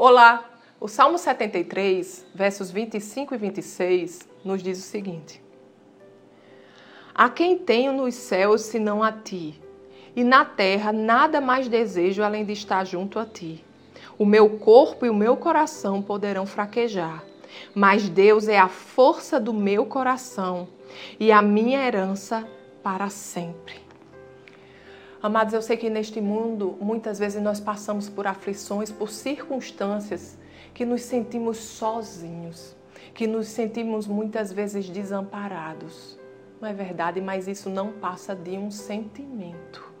Olá! O Salmo 73, versos 25 e 26, nos diz o seguinte: A quem tenho nos céus senão a ti, e na terra nada mais desejo além de estar junto a ti. O meu corpo e o meu coração poderão fraquejar, mas Deus é a força do meu coração e a minha herança para sempre. Amados, eu sei que neste mundo muitas vezes nós passamos por aflições, por circunstâncias que nos sentimos sozinhos, que nos sentimos muitas vezes desamparados. Não é verdade, mas isso não passa de um sentimento.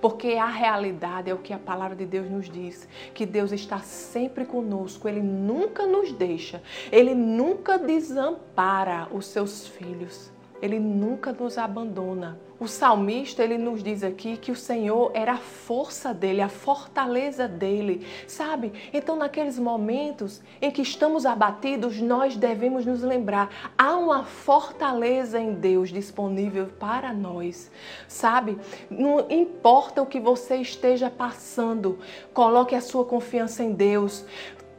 Porque a realidade é o que a palavra de Deus nos diz, que Deus está sempre conosco, ele nunca nos deixa, ele nunca desampara os seus filhos. Ele nunca nos abandona. O salmista, ele nos diz aqui que o Senhor era a força dele, a fortaleza dele, sabe? Então, naqueles momentos em que estamos abatidos, nós devemos nos lembrar: há uma fortaleza em Deus disponível para nós, sabe? Não importa o que você esteja passando, coloque a sua confiança em Deus.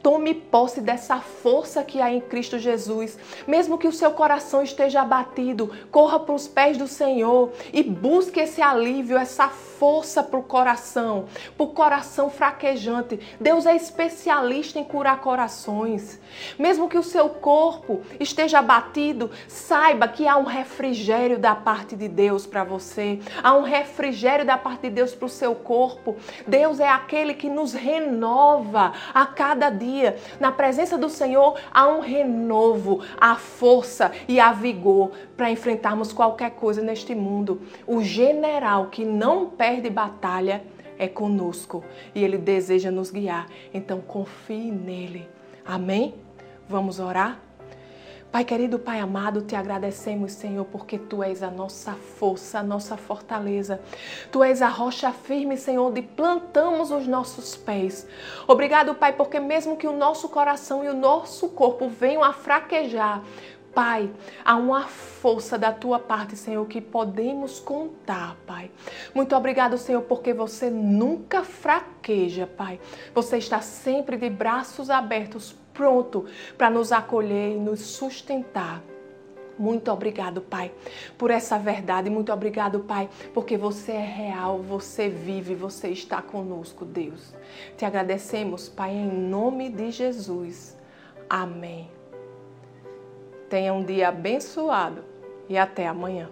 Tome posse dessa força que há em Cristo Jesus. Mesmo que o seu coração esteja abatido, corra para os pés do Senhor e busque esse alívio, essa força para o coração, para o coração fraquejante. Deus é especialista em curar corações. Mesmo que o seu corpo esteja abatido, saiba que há um refrigério da parte de Deus para você. Há um refrigério da parte de Deus para o seu corpo. Deus é aquele que nos renova a cada dia na presença do Senhor, há um renovo, a força e a vigor para enfrentarmos qualquer coisa neste mundo. O general que não perde batalha é conosco e ele deseja nos guiar. Então confie nele. Amém? Vamos orar? Pai querido, Pai amado, te agradecemos, Senhor, porque tu és a nossa força, a nossa fortaleza. Tu és a rocha firme, Senhor, onde plantamos os nossos pés. Obrigado, Pai, porque mesmo que o nosso coração e o nosso corpo venham a fraquejar, Pai, há uma força da tua parte, Senhor, que podemos contar, Pai. Muito obrigado, Senhor, porque você nunca fraqueja, Pai. Você está sempre de braços abertos pronto para nos acolher e nos sustentar. Muito obrigado, Pai, por essa verdade. Muito obrigado, Pai, porque você é real, você vive, você está conosco, Deus. Te agradecemos, Pai, em nome de Jesus. Amém. Tenha um dia abençoado e até amanhã.